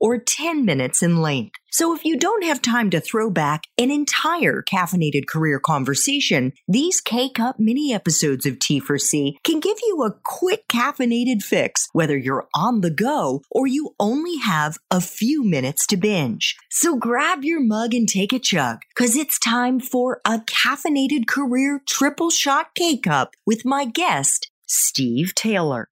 or 10 minutes in length. So if you don't have time to throw back an entire caffeinated career conversation, these K-Cup mini episodes of T4C can give you a quick caffeinated fix, whether you're on the go or you only have a few minutes to binge. So grab your mug and take a chug, cause it's time for a caffeinated career triple shot K-Cup with my guest, Steve Taylor.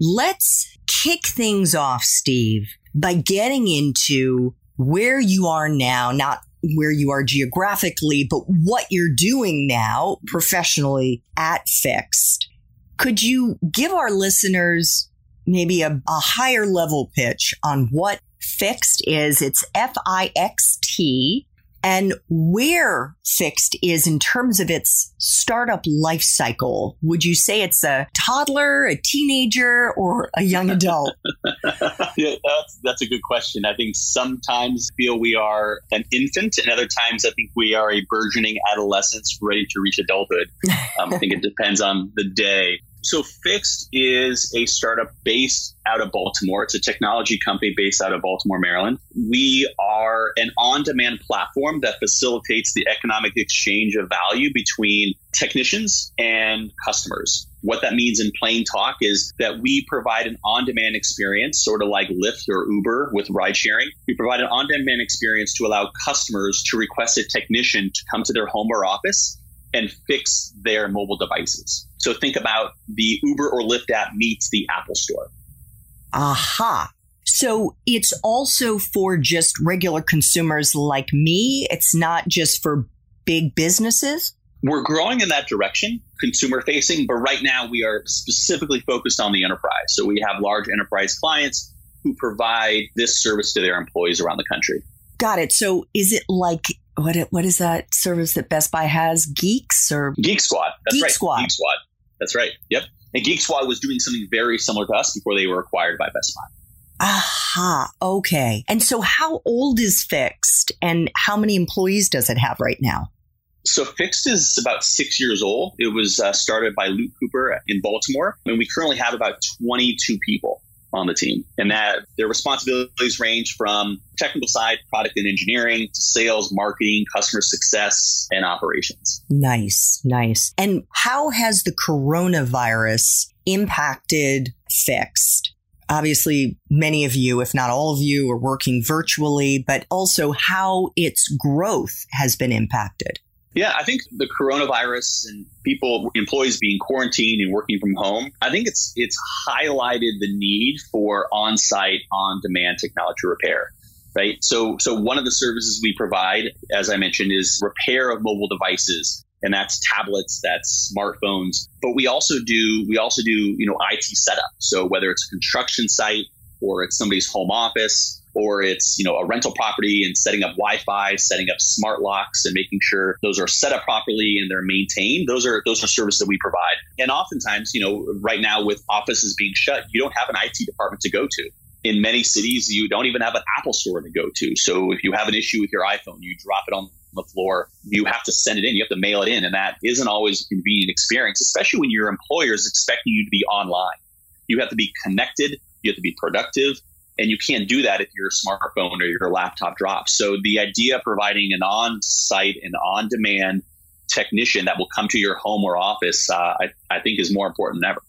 Let's kick things off, Steve, by getting into where you are now, not where you are geographically, but what you're doing now professionally at Fixt. Could you give our listeners maybe a, a higher level pitch on what Fixt is? It's F I X T and where Fixt is in terms of its startup life cycle. Would you say it's a toddler, a teenager, or a young adult? yeah, that's, that's a good question. I think sometimes feel we are an infant, and other times I think we are a burgeoning adolescence ready to reach adulthood. Um, I think it depends on the day. So Fixt is a startup based out of Baltimore. It's a technology company based out of Baltimore, Maryland. We are an on-demand platform that facilitates the economic exchange of value between technicians and customers. What that means in plain talk is that we provide an on-demand experience, sort of like Lyft or Uber with ride sharing. We provide an on-demand experience to allow customers to request a technician to come to their home or office and fix their mobile devices. So think about the Uber or Lyft app meets the Apple Store. Aha. So it's also for just regular consumers like me. It's not just for big businesses. We're growing in that direction, consumer facing, but right now we are specifically focused on the enterprise. So we have large enterprise clients who provide this service to their employees around the country. Got it. So is it like what what is that service that Best Buy has? Geeks or Geek Squad? That's Geek right. Squad. Geek Squad. That's right. Yep. And Geek Squad was doing something very similar to us before they were acquired by Best Buy. Aha. Okay. And so, how old is Fixt and how many employees does it have right now? So Fixt is about six years old. It was uh, started by Luke Cooper in Baltimore, and we currently have about 22 people on the team. And that their responsibilities range from technical side, product and engineering, to sales, marketing, customer success, and operations. Nice, nice. And how has the coronavirus impacted Fixt? Obviously, many of you, if not all of you, are working virtually, but also how its growth has been impacted. Yeah, I think the coronavirus and people, employees being quarantined and working from home, I think it's it's highlighted the need for on-site, on-demand technology repair. Right. So so one of the services we provide, as I mentioned, is repair of mobile devices. And that's tablets, that's smartphones. But we also do we also do, you know, IT setup. So whether it's a construction site or it's somebody's home office, or it's you know a rental property and setting up Wi-Fi, setting up smart locks, and making sure those are set up properly and they're maintained. Those are those are services that we provide. And oftentimes, you know, right now with offices being shut, you don't have an IT department to go to. In many cities, you don't even have an Apple store to go to. So if you have an issue with your iPhone, you drop it on the floor, you have to send it in, you have to mail it in, and that isn't always a convenient experience, especially when your employer is expecting you to be online. You have to be connected, you have to be productive, and you can't do that if your smartphone or your laptop drops. So the idea of providing an on-site and on-demand technician that will come to your home or office, uh, I, I think is more important than ever.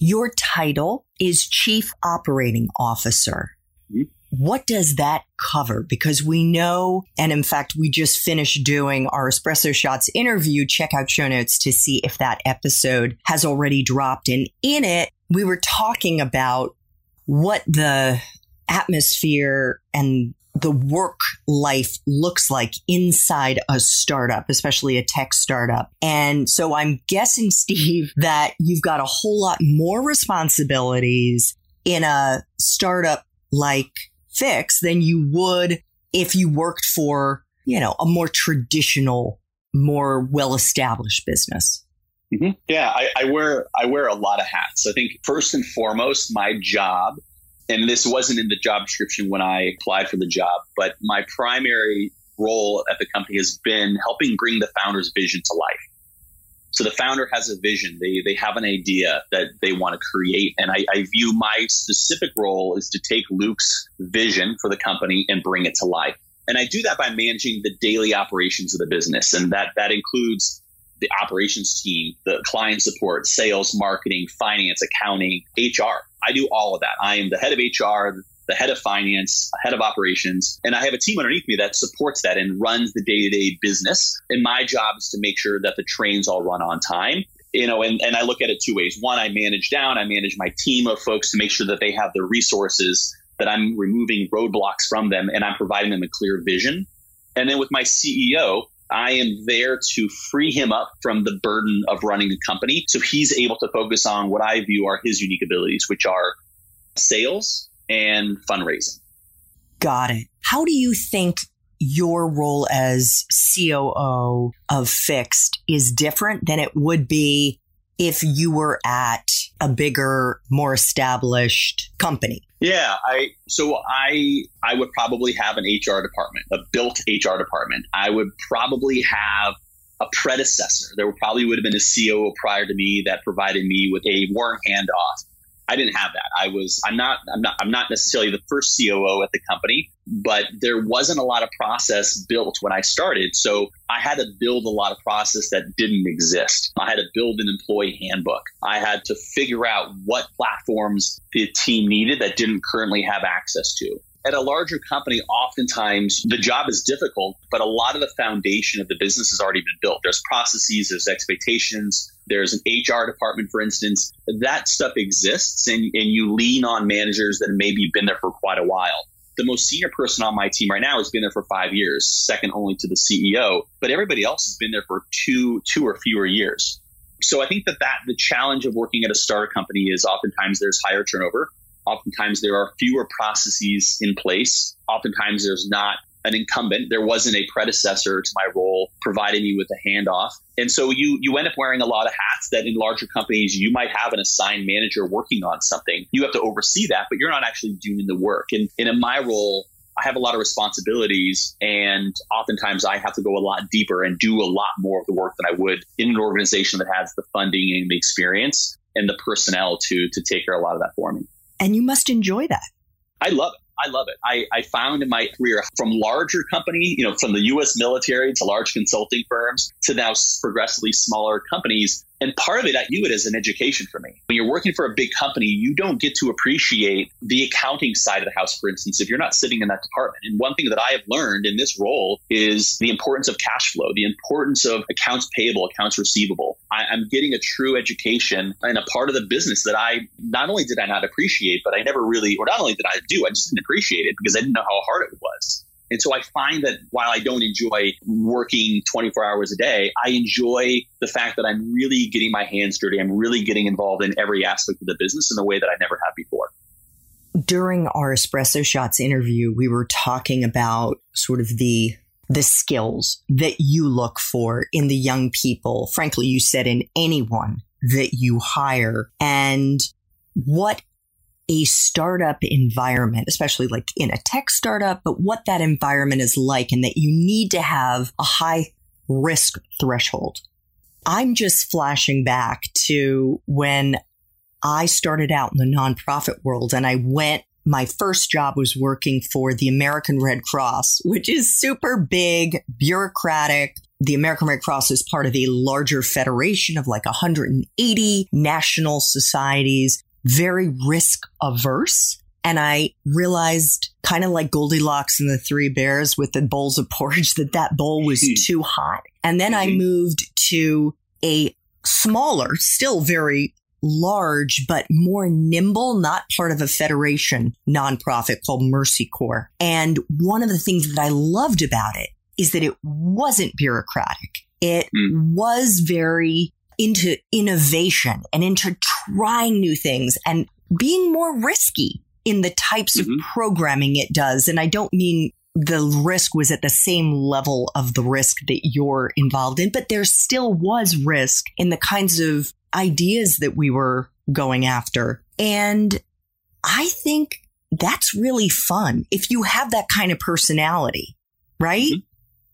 Your title is Chief Operating Officer. Mm-hmm. What does that cover? Because we know, and in fact, we just finished doing our Espresso Shots interview. Check out show notes to see if that episode has already dropped. And in it, we were talking about what the atmosphere and the work life looks like inside a startup, especially a tech startup. And so I'm guessing, Steve, that you've got a whole lot more responsibilities in a startup like Fixt than you would if you worked for, you know, a more traditional, more well established business. Mm-hmm. Yeah, I, I wear I wear a lot of hats. I think first and foremost, my job, and this wasn't in the job description when I applied for the job, but my primary role at the company has been helping bring the founder's vision to life. So the founder has a vision. They they have an idea that they want to create, and I, I view my specific role is to take Luke's vision for the company and bring it to life. And I do that by managing the daily operations of the business, and that that includes the operations team, the client support, sales, marketing, finance, accounting, HR. I do all of that. I am the head of HR, the head of finance, head of operations, and I have a team underneath me that supports that and runs the day to day business. And my job is to make sure that the trains all run on time. You know, and, and I look at it two ways. One, I manage down, I manage my team of folks to make sure that they have the resources, that I'm removing roadblocks from them, and I'm providing them a clear vision. And then with my CEO, I am there to free him up from the burden of running a company. So he's able to focus on what I view are his unique abilities, which are sales and fundraising. Got it. How do you think your role as COO of Fixt is different than it would be if you were at a bigger, more established company? Yeah, I so I I would probably have an HR department, a built HR department. I would probably have a predecessor. There probably would have been a COO prior to me that provided me with a warm handoff I didn't have that. I was I'm not I'm not I'm not necessarily the first COO at the company, but there wasn't a lot of process built when I started. So I had to build a lot of process that didn't exist. I had to build an employee handbook. I had to figure out what platforms the team needed that didn't currently have access to at a larger company, oftentimes the job is difficult, but a lot of the foundation of the business has already been built. There's processes, there's expectations, there's an HR department, for instance. That stuff exists, and, and you lean on managers that have maybe been there for quite a while. The most senior person on my team right now has been there for five years, second only to the CEO, but everybody else has been there for two, two or fewer years. So I think that, that the challenge of working at a startup company is oftentimes there's higher turnover Oftentimes there are fewer processes in place. Oftentimes there's not an incumbent. There wasn't a predecessor to my role providing me with a handoff. And so you you end up wearing a lot of hats that in larger companies you might have an assigned manager working on something. You have to oversee that, but you're not actually doing the work. And, and in my role, I have a lot of responsibilities and oftentimes I have to go a lot deeper and do a lot more of the work than I would in an organization that has the funding and the experience and the personnel to to take care of a lot of that for me and you must enjoy that. I love it. I love it. I, I found in my career from larger company, you know, from the U.S. military to large consulting firms to now progressively smaller companies, and part of it, I view it as an education for me. When you're working for a big company, you don't get to appreciate the accounting side of the house, for instance, if you're not sitting in that department. And one thing that I have learned in this role is the importance of cash flow, the importance of accounts payable, accounts receivable. I, I'm getting a true education in a part of the business that I not only did I not appreciate, but I never really, or not only did I do, I just didn't appreciate it because I didn't know how hard it was. And so I find that while I don't enjoy working 24 hours a day, I enjoy the fact that I'm really getting my hands dirty. I'm really getting involved in every aspect of the business in a way that I never have before. During our Espresso Shots interview, we were talking about sort of the the skills that you look for in the young people. Frankly, you said in anyone that you hire and what a startup environment, especially like in a tech startup, but what that environment is like and that you need to have a high risk threshold. I'm just flashing back to when I started out in the nonprofit world and I went my first job was working for the American Red Cross, which is super big, bureaucratic. The American Red Cross is part of a larger federation of like 180 national societies very risk averse. And I realized, kind of like Goldilocks and the Three Bears with the bowls of porridge, that that bowl was too hot. And then I mm-hmm. moved to a smaller, still very large, but more nimble, not part of a federation nonprofit called Mercy Corps. And one of the things that I loved about it is that it wasn't bureaucratic. It mm. was very into innovation and into trying new things and being more risky in the types mm-hmm. of programming it does. And I don't mean the risk was at the same level of the risk that you're involved in, but there still was risk in the kinds of ideas that we were going after. And I think that's really fun if you have that kind of personality, right? Mm-hmm.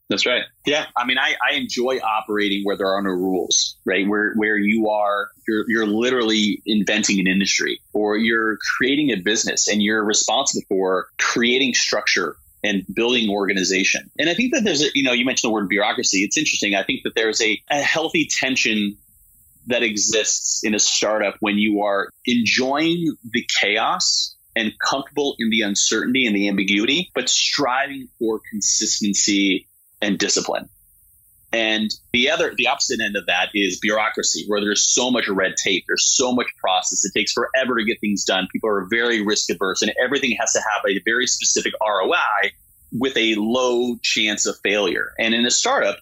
That's right. Yeah. I mean, I, I enjoy operating where there are no rules, right? Where, where you are, you're, you're literally inventing an industry or you're creating a business and you're responsible for creating structure and building organization. And I think that there's a, you know, you mentioned the word bureaucracy. It's interesting. I think that there's a, a healthy tension that exists in a startup when you are enjoying the chaos and comfortable in the uncertainty and the ambiguity, but striving for consistency and discipline. And the other, the opposite end of that is bureaucracy, where there's so much red tape, there's so much process. It takes forever to get things done. People are very risk averse, and everything has to have a very specific ROI with a low chance of failure. And in a startup,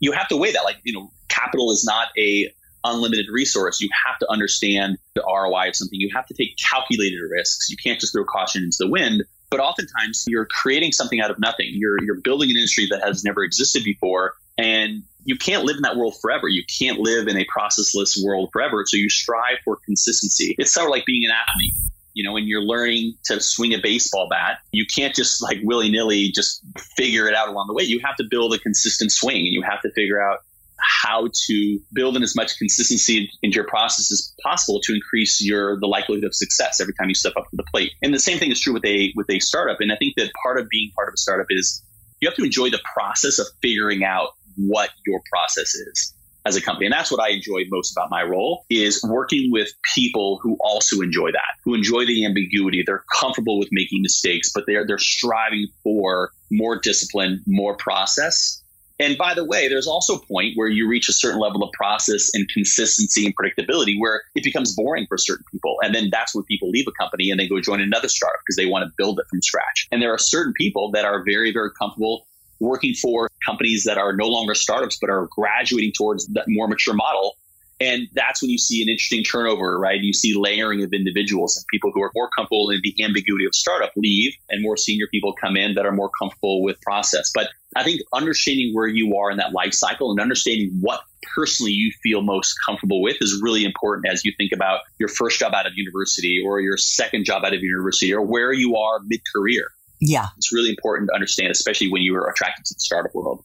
you have to weigh that. Like, you know, capital is not a unlimited resource. You have to understand the ROI of something. You have to take calculated risks. You can't just throw caution into the wind. But oftentimes you're creating something out of nothing. You're you're building an industry that has never existed before. And you can't live in that world forever. You can't live in a processless world forever. So you strive for consistency. It's sort of like being an athlete. You know, when you're learning to swing a baseball bat, you can't just like willy nilly just figure it out along the way. You have to build a consistent swing and you have to figure out how to build in as much consistency into your process as possible to increase your the likelihood of success every time you step up to the plate. And the same thing is true with a with a startup. And I think that part of being part of a startup is you have to enjoy the process of figuring out what your process is as a company. And that's what I enjoy most about my role is working with people who also enjoy that, who enjoy the ambiguity. They're comfortable with making mistakes, but they're they're striving for more discipline, more process. And by the way, there's also a point where you reach a certain level of process and consistency and predictability where it becomes boring for certain people. And then that's when people leave a company and they go join another startup because they want to build it from scratch. And there are certain people that are very, very comfortable working for companies that are no longer startups, but are graduating towards that more mature model. And that's when you see an interesting turnover, right? You see layering of individuals and people who are more comfortable in the ambiguity of startup leave and more senior people come in that are more comfortable with process. But I think understanding where you are in that life cycle and understanding what personally you feel most comfortable with is really important as you think about your first job out of university or your second job out of university or where you are mid career. Yeah. It's really important to understand, especially when you are attracted to the startup world.